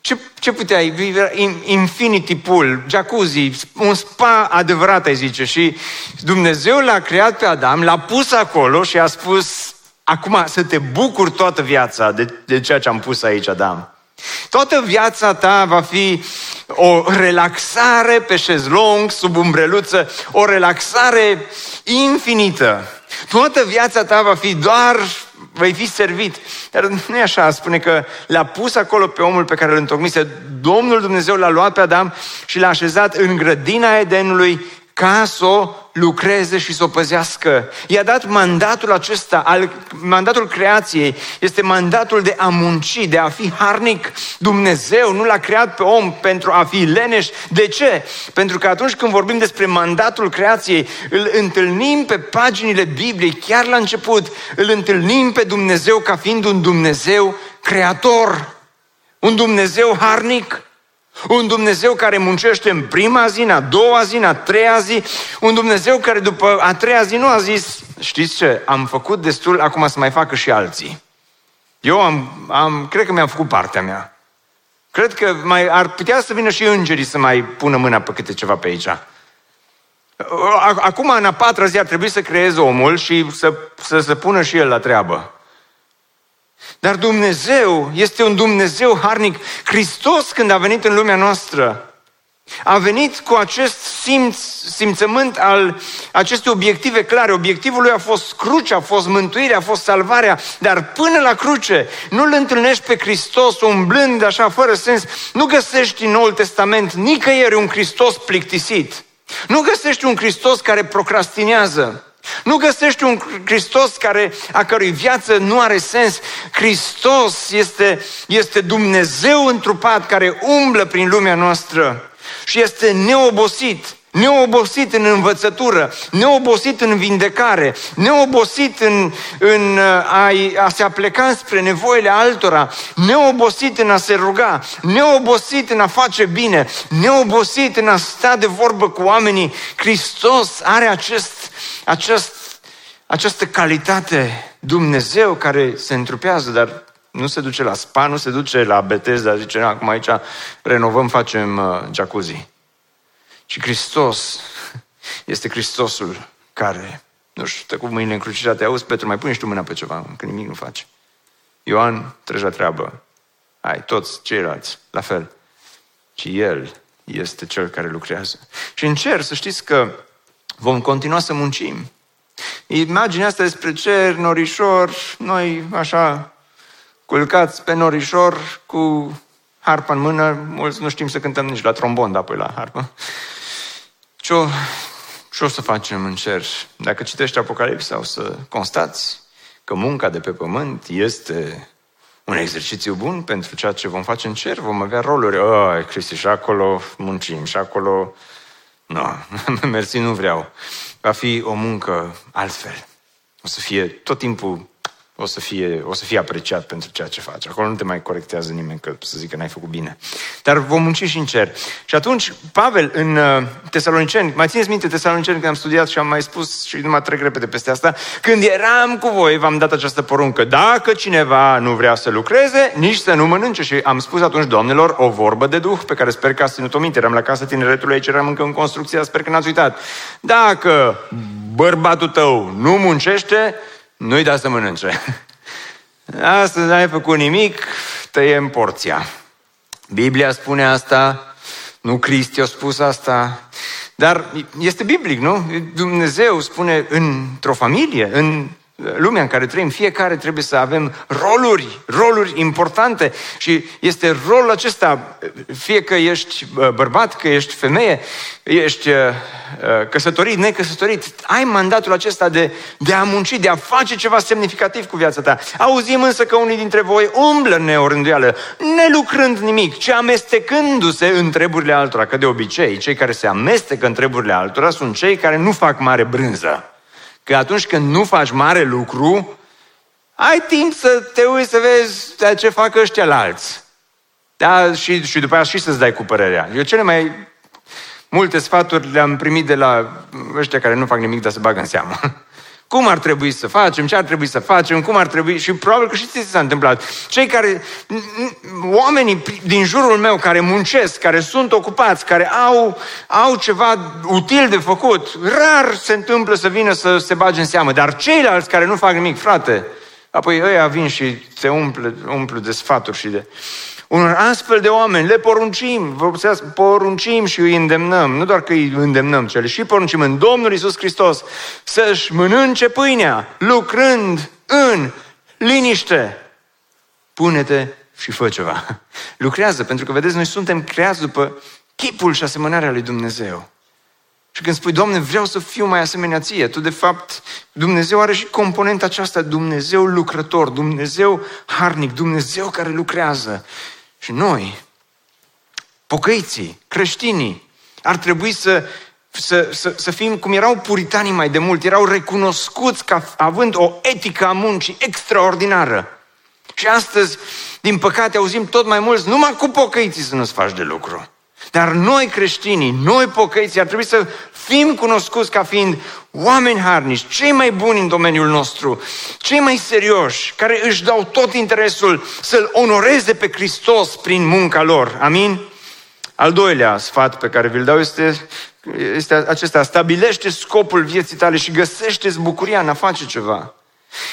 ce, ce puteai? Infinity pool, jacuzzi, un spa adevărat, ai zice. Și Dumnezeu l-a creat pe Adam, l-a pus acolo și a spus, acum să te bucuri toată viața de, de ceea ce am pus aici, Adam. Toată viața ta va fi o relaxare pe șezlong, sub umbreluță, o relaxare infinită. Toată viața ta va fi doar, vei fi servit. Dar nu e așa, spune că l-a pus acolo pe omul pe care îl întocmise. Domnul Dumnezeu l-a luat pe Adam și l-a așezat în grădina Edenului ca să o lucreze și să o păzească. I-a dat mandatul acesta, al, mandatul creației, este mandatul de a munci, de a fi harnic. Dumnezeu nu l-a creat pe om pentru a fi leneș. De ce? Pentru că atunci când vorbim despre mandatul creației, îl întâlnim pe paginile Bibliei, chiar la început, îl întâlnim pe Dumnezeu ca fiind un Dumnezeu creator, un Dumnezeu harnic, un Dumnezeu care muncește în prima zi, în a doua zi, în a treia zi. Un Dumnezeu care după a treia zi nu a zis, știți ce, am făcut destul, acum să mai facă și alții. Eu am, am cred că mi-am făcut partea mea. Cred că mai ar putea să vină și îngerii să mai pună mâna pe câte ceva pe aici. Acum, în a patra zi, ar trebui să creeze omul și să, să se pună și el la treabă. Dar Dumnezeu este un Dumnezeu harnic. Hristos, când a venit în lumea noastră, a venit cu acest simț, simțământ al acestei obiective clare. Obiectivul lui a fost crucea, a fost mântuirea, a fost salvarea, dar până la cruce nu îl întâlnești pe Hristos umblând așa fără sens. Nu găsești în Noul Testament nicăieri un Hristos plictisit. Nu găsești un Hristos care procrastinează. Nu găsești un Hristos care, a cărui viață nu are sens. Hristos este, este Dumnezeu întrupat care umblă prin lumea noastră și este neobosit. neobosit în învățătură, neobosit în vindecare, neobosit în, în a, a se apleca spre nevoile altora, neobosit în a se ruga, neobosit în a face bine, neobosit în a sta de vorbă cu oamenii. Hristos are acest, acest, această calitate Dumnezeu care se întrupează, dar nu se duce la spa, nu se duce la Bethesda, zice, acum aici renovăm, facem uh, jacuzzi. Și Hristos <laughs> este Hristosul care, nu știu, cu mâinile încrucișate, auzi, Petru, mai pune și tu mâna pe ceva, că nimic nu faci. Ioan, treci la treabă. Ai, toți ceilalți, la fel. Și El este Cel care lucrează. Și în cer, să știți că vom continua să muncim. Imaginea asta despre cer, norișor, noi așa culcați pe norișor cu harpa în mână, mulți nu știm să cântăm nici la trombon, dar apoi la harpă. Ce o, ce o să facem în cer? Dacă citești Apocalipsa, o să constați că munca de pe pământ este un exercițiu bun pentru ceea ce vom face în cer. Vom avea roluri. Oh, Cristi, și acolo muncim, și acolo... Nu, no, <laughs> mersi, nu vreau. Va fi o muncă altfel. O să fie tot timpul o să, fie, o să fie apreciat pentru ceea ce faci. Acolo nu te mai corectează nimeni că să zică n-ai făcut bine. Dar vom munci și în cer. Și atunci, Pavel, în uh, Tesaloniceni, mai țineți minte Tesaloniceni când am studiat și am mai spus și nu mă trec repede peste asta, când eram cu voi, v-am dat această poruncă. Dacă cineva nu vrea să lucreze, nici să nu mănânce. Și am spus atunci, domnilor, o vorbă de duh pe care sper că ați ținut-o minte. Eram la casa tineretului, aici eram încă în construcție, sper că n-ați uitat. Dacă bărbatul tău nu muncește, nu-i da să mănânce. Astăzi n-ai făcut nimic, tăiem porția. Biblia spune asta, nu Cristi a spus asta, dar este biblic, nu? Dumnezeu spune într-o familie, în lumea în care trăim, fiecare trebuie să avem roluri, roluri importante și este rolul acesta, fie că ești bărbat, că ești femeie, ești uh, uh, căsătorit, necăsătorit, ai mandatul acesta de, de a munci, de a face ceva semnificativ cu viața ta. Auzim însă că unii dintre voi umblă în neorânduială, nelucrând nimic, ci amestecându-se în treburile altora, că de obicei cei care se amestecă în treburile altora sunt cei care nu fac mare brânză că atunci când nu faci mare lucru, ai timp să te uiți să vezi de ce fac ăștia la alți. Da, și, și după aceea și să-ți dai cu părerea. Eu cele mai multe sfaturi le-am primit de la ăștia care nu fac nimic, dar se bagă în seamă. <laughs> Cum ar trebui să facem, ce ar trebui să facem, cum ar trebui... Și probabil că știți ce s-a întâmplat. Cei care, oamenii din jurul meu care muncesc, care sunt ocupați, care au, au ceva util de făcut, rar se întâmplă să vină să se bage în seamă. Dar ceilalți care nu fac nimic, frate, apoi ăia vin și se umple, umplu de sfaturi și de... Unor astfel de oameni le poruncim, vă poruncim și îi îndemnăm, nu doar că îi îndemnăm, ci le și poruncim în Domnul Isus Hristos să-și mănânce pâinea, lucrând în liniște. Pune-te și fă ceva. <laughs> Lucrează, pentru că, vedeți, noi suntem creați după chipul și asemănarea lui Dumnezeu. Și când spui, Doamne, vreau să fiu mai asemenea ție, tu de fapt, Dumnezeu are și componenta aceasta, Dumnezeu lucrător, Dumnezeu harnic, Dumnezeu care lucrează. Și noi, pocăiții, creștinii, ar trebui să, să, să, să fim cum erau puritanii mai de mult, erau recunoscuți ca având o etică a muncii extraordinară. Și astăzi, din păcate, auzim tot mai mulți, numai cu pocăiții să nu-ți faci de lucru. Dar noi creștinii, noi pocăiții, ar trebui să fim cunoscuți ca fiind oameni harnici, cei mai buni în domeniul nostru, cei mai serioși, care își dau tot interesul să-L onoreze pe Hristos prin munca lor. Amin? Al doilea sfat pe care vi-l dau este, este acesta. Stabilește scopul vieții tale și găsește bucuria în a face ceva.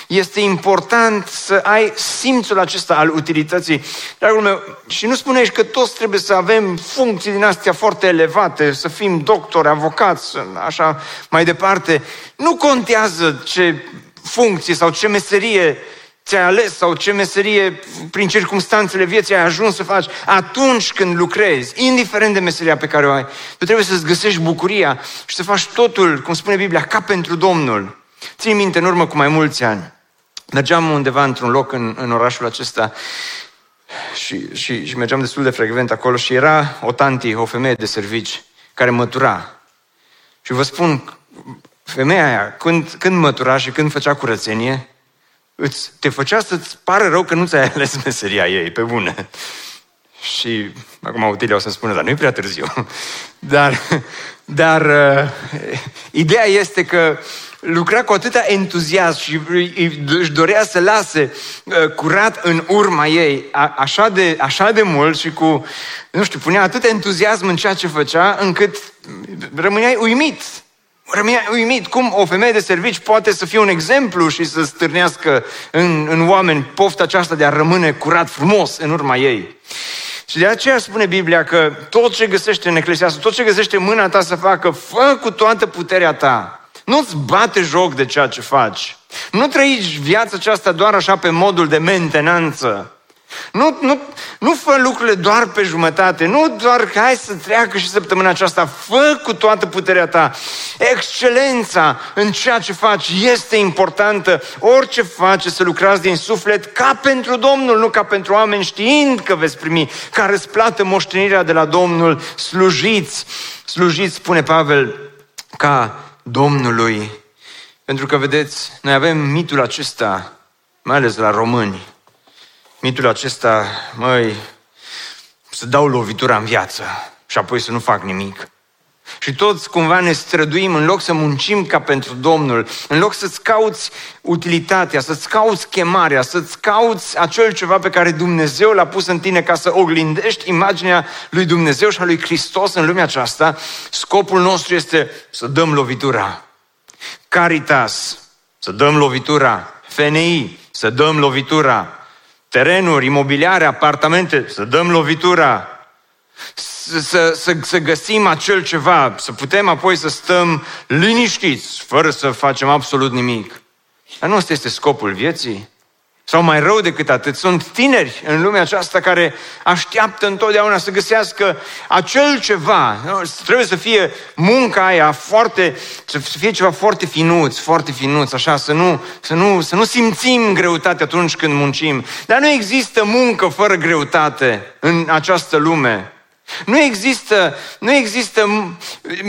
Este important să ai simțul acesta al utilității. Dragul meu, și nu spunești că toți trebuie să avem funcții din astea foarte elevate, să fim doctori, avocați, așa mai departe. Nu contează ce funcție sau ce meserie ți-ai ales sau ce meserie prin circunstanțele vieții ai ajuns să faci atunci când lucrezi, indiferent de meseria pe care o ai, tu trebuie să-ți găsești bucuria și să faci totul, cum spune Biblia, ca pentru Domnul. Țin minte, în urmă cu mai mulți ani, mergeam undeva într-un loc în, în orașul acesta și, și, și mergeam destul de frecvent acolo și era o tanti, o femeie de servici, care mătura. Și vă spun, femeia aia, când, când mătura și când făcea curățenie, îți, te făcea să-ți pară rău că nu ți-ai <laughs> ales meseria ei, pe bune. Și acum Utilia o să spună, dar nu e prea târziu. <laughs> Dar, dar uh, ideea este că lucra cu atâta entuziasm și își dorea să lase uh, curat în urma ei a, așa de, așa de mult și cu, nu știu, punea atât entuziasm în ceea ce făcea încât rămâneai uimit Rămâia uimit cum o femeie de servici poate să fie un exemplu și să stârnească în, în oameni pofta aceasta de a rămâne curat frumos în urma ei. Și de aceea spune Biblia că tot ce găsește în Eclesiastul, tot ce găsește mâna ta să facă, fă cu toată puterea ta. Nu-ți bate joc de ceea ce faci. Nu trăiești viața aceasta doar așa pe modul de mentenanță. Nu, nu, nu fă lucrurile doar pe jumătate, nu doar că hai să treacă și săptămâna aceasta, fă cu toată puterea ta. Excelența în ceea ce faci este importantă. Orice faci să lucrați din suflet ca pentru Domnul, nu ca pentru oameni, știind că veți primi ca răsplată moștenirea de la Domnul. Slujiți, slujiți, spune Pavel, ca Domnului. Pentru că, vedeți, noi avem mitul acesta, mai ales la români, mitul acesta, măi, să dau lovitura în viață și apoi să nu fac nimic. Și toți cumva ne străduim în loc să muncim ca pentru Domnul, în loc să-ți cauți utilitatea, să-ți cauți chemarea, să-ți cauți acel ceva pe care Dumnezeu l-a pus în tine ca să oglindești imaginea lui Dumnezeu și a lui Hristos în lumea aceasta, scopul nostru este să dăm lovitura. Caritas, să dăm lovitura. FNI, să dăm lovitura terenuri, imobiliare, apartamente, să dăm lovitura, să, să, să, să găsim acel ceva, să putem apoi să stăm liniștiți, fără să facem absolut nimic. Dar nu ăsta este scopul vieții. Sau mai rău decât atât, sunt tineri în lumea aceasta care așteaptă întotdeauna să găsească acel ceva. Trebuie să fie munca aia foarte, să fie ceva foarte finuț, foarte finuț, așa, să nu, să nu, să nu simțim greutate atunci când muncim. Dar nu există muncă fără greutate în această lume. Nu există, nu există,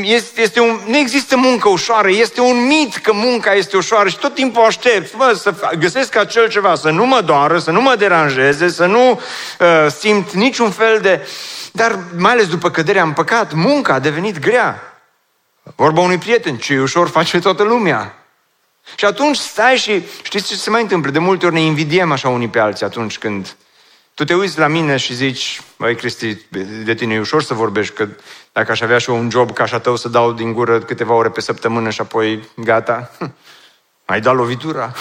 este, este un, nu există muncă ușoară, este un mit că munca este ușoară și tot timpul aștept bă, să găsesc acel ceva, să nu mă doară, să nu mă deranjeze, să nu uh, simt niciun fel de... Dar mai ales după căderea în păcat, munca a devenit grea. Vorba unui prieten, ce ușor face toată lumea. Și atunci stai și știți ce se mai întâmplă? De multe ori ne invidiem așa unii pe alții atunci când tu te uiți la mine și zici, băi Cristi, de tine e ușor să vorbești, că dacă aș avea și eu un job ca așa tău să dau din gură câteva ore pe săptămână și apoi gata, <laughs> mai da lovitura.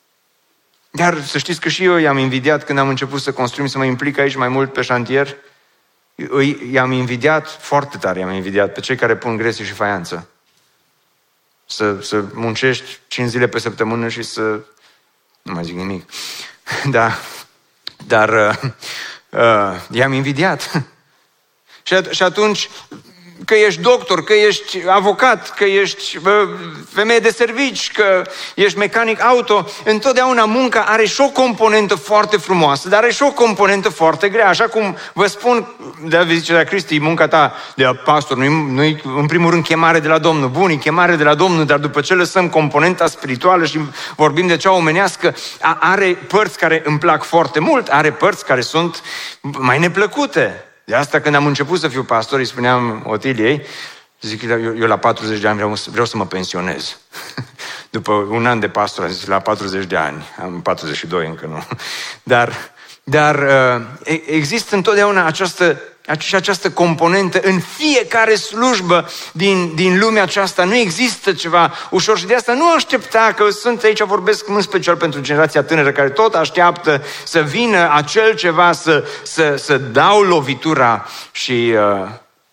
<laughs> Dar să știți că și eu i-am invidiat când am început să construim, să mă implic aici mai mult pe șantier. I-am invidiat foarte tare, i-am invidiat pe cei care pun gresie și faianță. Să, să muncești 5 zile pe săptămână și să... Nu mai zic nimic. <laughs> Da, dar uh, uh, i-am invidiat. <laughs> și atunci că ești doctor, că ești avocat, că ești femeie de servici, că ești mecanic auto, întotdeauna munca are și o componentă foarte frumoasă, dar are și o componentă foarte grea. Așa cum vă spun, de zice la Cristi, munca ta de pastor, nu nu în primul rând chemare de la Domnul. Bun, e chemare de la Domnul, dar după ce lăsăm componenta spirituală și vorbim de cea omenească, are părți care îmi plac foarte mult, are părți care sunt mai neplăcute. De asta când am început să fiu pastor, îi spuneam Otiliei, zic, eu, eu la 40 de ani vreau, vreau să mă pensionez. <laughs> După un an de pastor, am zis, la 40 de ani, am 42 încă nu. <laughs> Dar, dar uh, există întotdeauna această și această componentă în fiecare slujbă din, din lumea aceasta. Nu există ceva ușor și de asta nu aștepta că sunt aici, vorbesc în special pentru generația tânără care tot așteaptă să vină acel ceva, să, să, să dau lovitura și uh,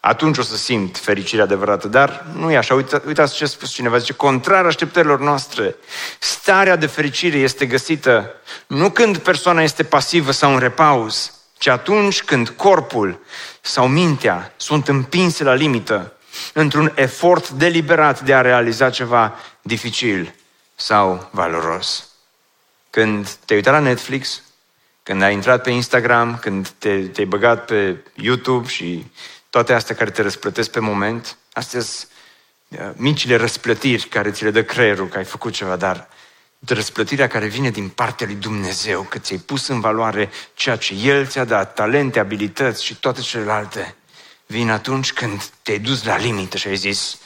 atunci o să simt fericirea adevărată. Dar nu e așa. Uita, uitați ce a spus cineva. Zice, contrar așteptărilor noastre, starea de fericire este găsită nu când persoana este pasivă sau în repaus, ci atunci când corpul sau mintea sunt împinse la limită într-un efort deliberat de a realiza ceva dificil sau valoros. Când te-ai uitat la Netflix, când ai intrat pe Instagram, când te, te-ai băgat pe YouTube și toate astea care te răsplătesc pe moment, astea sunt micile răsplătiri care ți le dă creierul că ai făcut ceva, dar de răsplătirea care vine din partea lui Dumnezeu, că ți-ai pus în valoare ceea ce El ți-a dat, talente, abilități și toate celelalte, vin atunci când te-ai dus la limită și ai zis,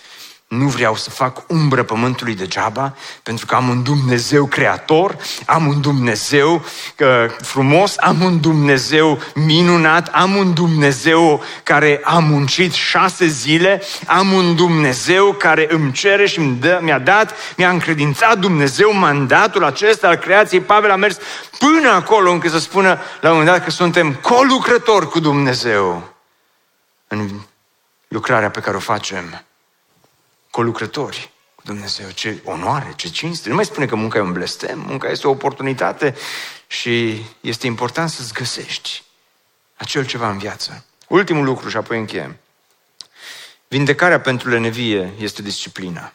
nu vreau să fac umbră pământului degeaba, pentru că am un Dumnezeu creator, am un Dumnezeu uh, frumos, am un Dumnezeu minunat, am un Dumnezeu care a muncit șase zile, am un Dumnezeu care îmi cere și dă, mi-a dat, mi-a încredințat Dumnezeu mandatul acesta al creației. Pavel a mers până acolo încât să spună la un moment dat că suntem colucrători cu Dumnezeu în lucrarea pe care o facem colucrători cu Dumnezeu. Ce onoare, ce cinste. Nu mai spune că munca e un blestem, munca este o oportunitate și este important să-ți găsești acel ceva în viață. Ultimul lucru și apoi încheiem. Vindecarea pentru lenevie este disciplina.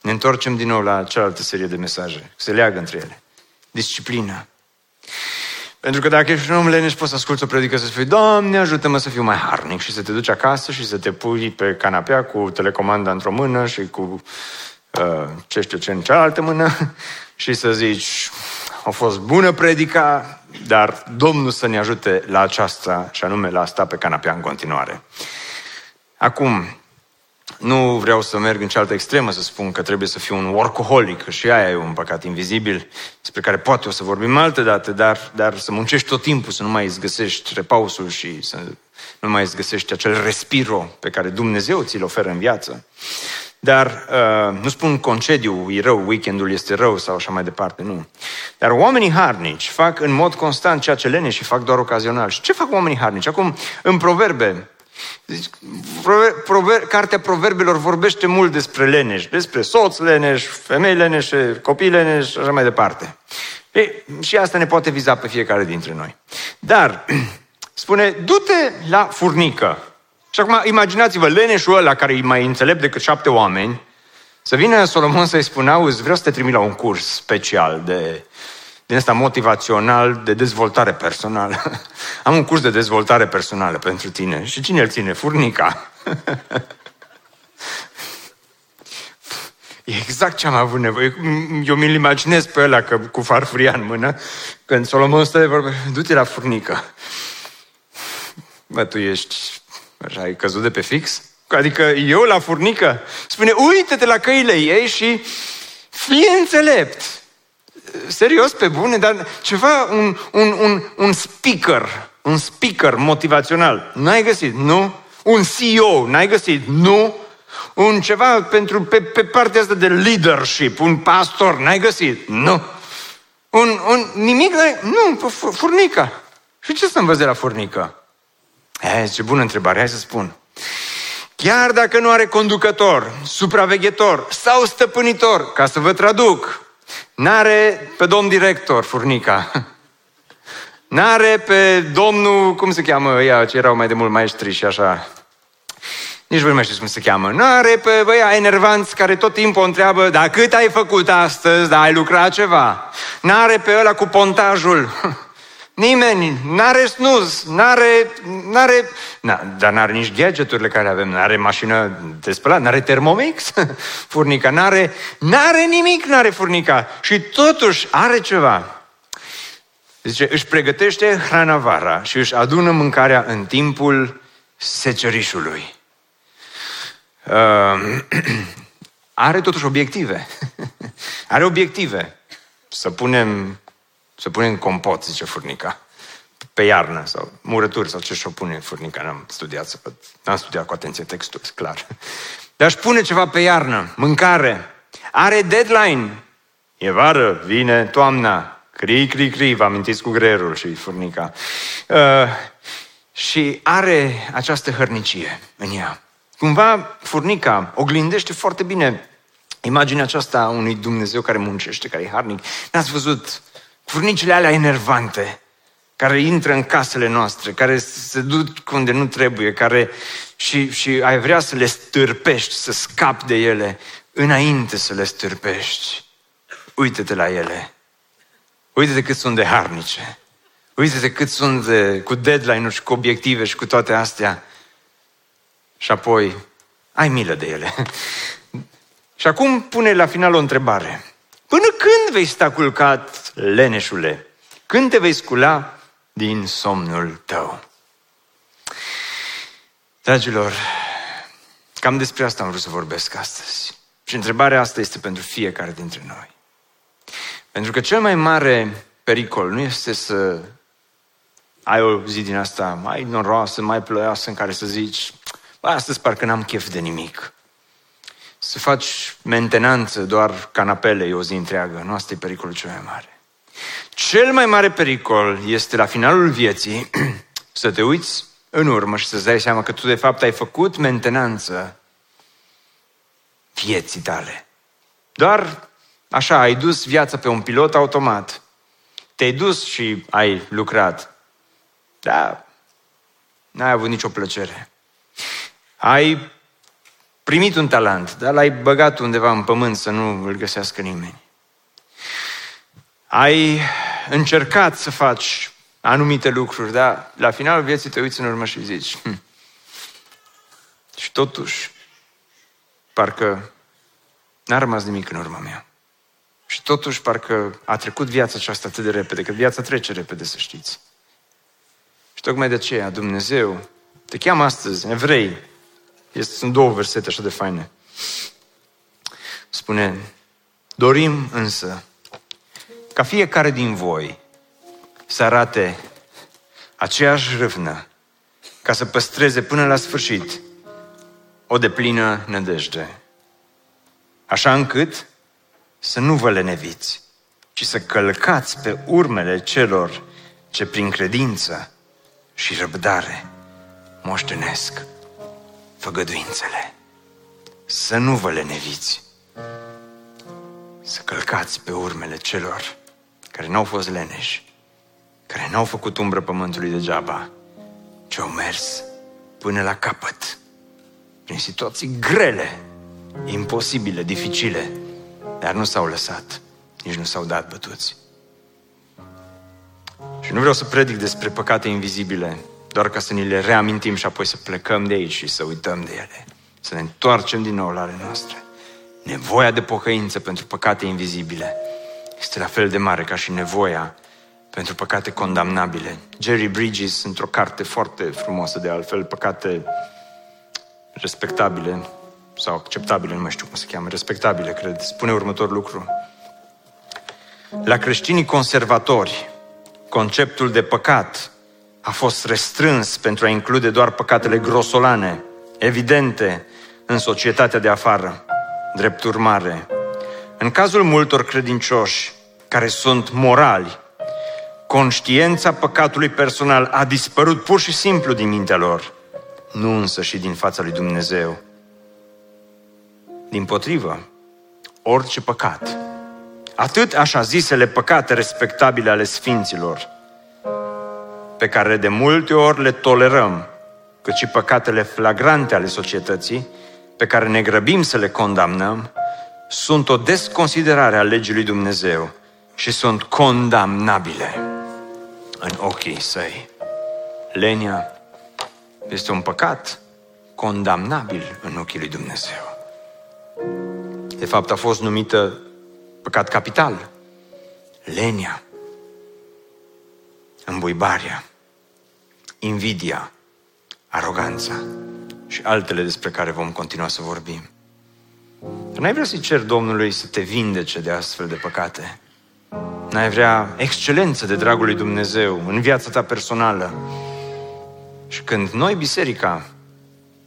Ne întoarcem din nou la cealaltă serie de mesaje. Se leagă între ele. Disciplina. Pentru că dacă ești un om leneș, poți să asculți o predică să spui, Doamne, ajută-mă să fiu mai harnic și să te duci acasă și să te pui pe canapea cu telecomanda într-o mână și cu uh, ce știu ce în cealaltă mână <laughs> și să zici, a fost bună predica, dar Domnul să ne ajute la aceasta și anume la asta pe canapea în continuare. Acum, nu vreau să merg în cealaltă extremă să spun că trebuie să fiu un workaholic, și aia e un păcat invizibil, despre care poate o să vorbim altă dată, dar, dar să muncești tot timpul, să nu mai îți găsești repausul și să nu mai îți găsești acel respiro pe care Dumnezeu ți-l oferă în viață. Dar uh, nu spun concediu e rău, weekendul este rău sau așa mai departe, nu. Dar oamenii harnici fac în mod constant ceea ce lene și fac doar ocazional. Și ce fac oamenii harnici? Acum, în proverbe, deci, prover, prover, cartea proverbelor vorbește mult despre leneș, despre soț leneș, femei leneșe, copii leneș și așa mai departe. E, și asta ne poate viza pe fiecare dintre noi. Dar, <clears throat> spune, du-te la furnică. Și acum imaginați-vă leneșul ăla care e mai înțelept decât șapte oameni, să vină Solomon să-i spună, auzi, vreau să te trimit la un curs special de din ăsta motivațional de dezvoltare personală. <laughs> Am un curs de dezvoltare personală pentru tine. Și cine îl ține? Furnica. <laughs> E exact ce am avut nevoie. Eu mi-l imaginez pe ăla că, cu farfuria în mână, când Solomon stă de vorbă, du-te la furnică. Bă, tu ești, așa, ai căzut de pe fix? Adică eu la furnică? Spune, uite-te la căile ei și fii înțelept serios, pe bune, dar ceva, un, un, un, un speaker, un speaker motivațional, n-ai găsit, nu? Un CEO, n-ai găsit, nu? Un ceva pentru, pe, pe partea asta de leadership, un pastor, n-ai găsit, nu? Un, un nimic, nu, furnica. Și ce să învăț de la furnică? E, ce bună întrebare, hai să spun. Chiar dacă nu are conducător, supraveghetor sau stăpânitor, ca să vă traduc, N-are pe domn director, furnica. N-are pe domnul, cum se cheamă ea, ce erau mai de mult maestri și așa. Nici nu mai știu cum se cheamă. N-are pe băia enervanți care tot timpul o întreabă, da cât ai făcut astăzi, da ai lucrat ceva. N-are pe ăla cu pontajul. Nimeni, n-are snuz, n-are, n-are, na, dar n-are nici gadgeturile care avem, n-are mașină de spălat, n-are termomix, <laughs> furnica, n-are, n-are nimic, n-are furnica și totuși are ceva. Zice, își pregătește hrana vara și își adună mâncarea în timpul secerișului. Uh, <clears throat> are totuși obiective. <laughs> are obiective. Să punem să punem compot, zice furnica. Pe iarnă sau murături sau ce și-o pune furnica. N-am studiat, să n-am studiat cu atenție textul, clar. Dar își pune ceva pe iarnă, mâncare. Are deadline. E vară, vine toamna. Cri, cri, cri, vă amintiți cu greierul și furnica. Uh, și are această hărnicie în ea. Cumva furnica oglindește foarte bine imaginea aceasta a unui Dumnezeu care muncește, care e harnic. N-ați văzut Furnicile alea enervante, care intră în casele noastre, care se duc unde nu trebuie, care și, și ai vrea să le stârpești, să scapi de ele, înainte să le stârpești. Uite-te la ele. Uite-te cât sunt de harnice. Uite-te cât sunt de, cu deadline-uri și cu obiective și cu toate astea. Și apoi Ai milă de ele. <laughs> Și acum pune la final o întrebare. Până când vei sta culcat, leneșule? Când te vei scula din somnul tău? Dragilor, cam despre asta am vrut să vorbesc astăzi. Și întrebarea asta este pentru fiecare dintre noi. Pentru că cel mai mare pericol nu este să ai o zi din asta mai noroasă, mai ploioasă, în care să zici, bă, astăzi parcă n-am chef de nimic. Să faci mentenanță doar canapele o zi întreagă. Nu asta e pericolul cel mai mare. Cel mai mare pericol este la finalul vieții <clears throat> să te uiți în urmă și să-ți dai seama că tu de fapt ai făcut mentenanță vieții tale. Doar așa, ai dus viața pe un pilot automat. Te-ai dus și ai lucrat. Da, n-ai avut nicio plăcere. Ai primit un talent, dar l-ai băgat undeva în pământ să nu îl găsească nimeni. Ai încercat să faci anumite lucruri, dar la finalul vieții te uiți în urmă și zici, hm. și totuși, parcă n-a rămas nimic în urma mea. Și totuși, parcă a trecut viața aceasta atât de repede, că viața trece repede, să știți. Și tocmai de aceea Dumnezeu te cheamă astăzi, evrei. Este, sunt două versete așa de faine. Spune, dorim însă ca fiecare din voi să arate aceeași râvnă ca să păstreze până la sfârșit o deplină nădejde. Așa încât să nu vă leneviți, ci să călcați pe urmele celor ce prin credință și răbdare moștenesc făgăduințele. Să nu vă leneviți, să călcați pe urmele celor care n-au fost leneși, care n-au făcut umbră pământului degeaba, ci au mers până la capăt, prin situații grele, imposibile, dificile, dar nu s-au lăsat, nici nu s-au dat bătuți. Și nu vreau să predic despre păcate invizibile, doar ca să ni le reamintim și apoi să plecăm de aici și să uităm de ele. Să ne întoarcem din nou la ale noastre. Nevoia de pocăință pentru păcate invizibile este la fel de mare ca și nevoia pentru păcate condamnabile. Jerry Bridges, într-o carte foarte frumoasă de altfel, păcate respectabile sau acceptabile, nu mai știu cum se cheamă, respectabile, cred, spune următorul lucru. La creștinii conservatori, conceptul de păcat a fost restrâns pentru a include doar păcatele grosolane, evidente în societatea de afară. Drept urmare, în cazul multor credincioși care sunt morali, conștiința păcatului personal a dispărut pur și simplu din mintea lor, nu însă și din fața lui Dumnezeu. Din potrivă, orice păcat, atât așa zisele păcate respectabile ale sfinților, pe care de multe ori le tolerăm, cât și păcatele flagrante ale societății, pe care ne grăbim să le condamnăm, sunt o desconsiderare a legii lui Dumnezeu și sunt condamnabile în ochii săi. Lenia este un păcat condamnabil în ochii lui Dumnezeu. De fapt, a fost numită păcat capital. Lenia, îmbuibarea, invidia, aroganța și altele despre care vom continua să vorbim. N-ai vrea să-i cer Domnului să te vindece de astfel de păcate? N-ai vrea excelență de dragul lui Dumnezeu în viața ta personală? Și când noi, biserica,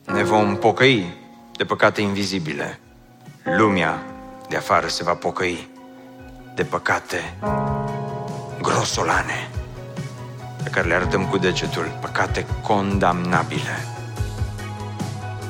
ne vom pocăi de păcate invizibile, lumea de afară se va pocăi de păcate grosolane pe care le arătăm cu degetul, păcate condamnabile.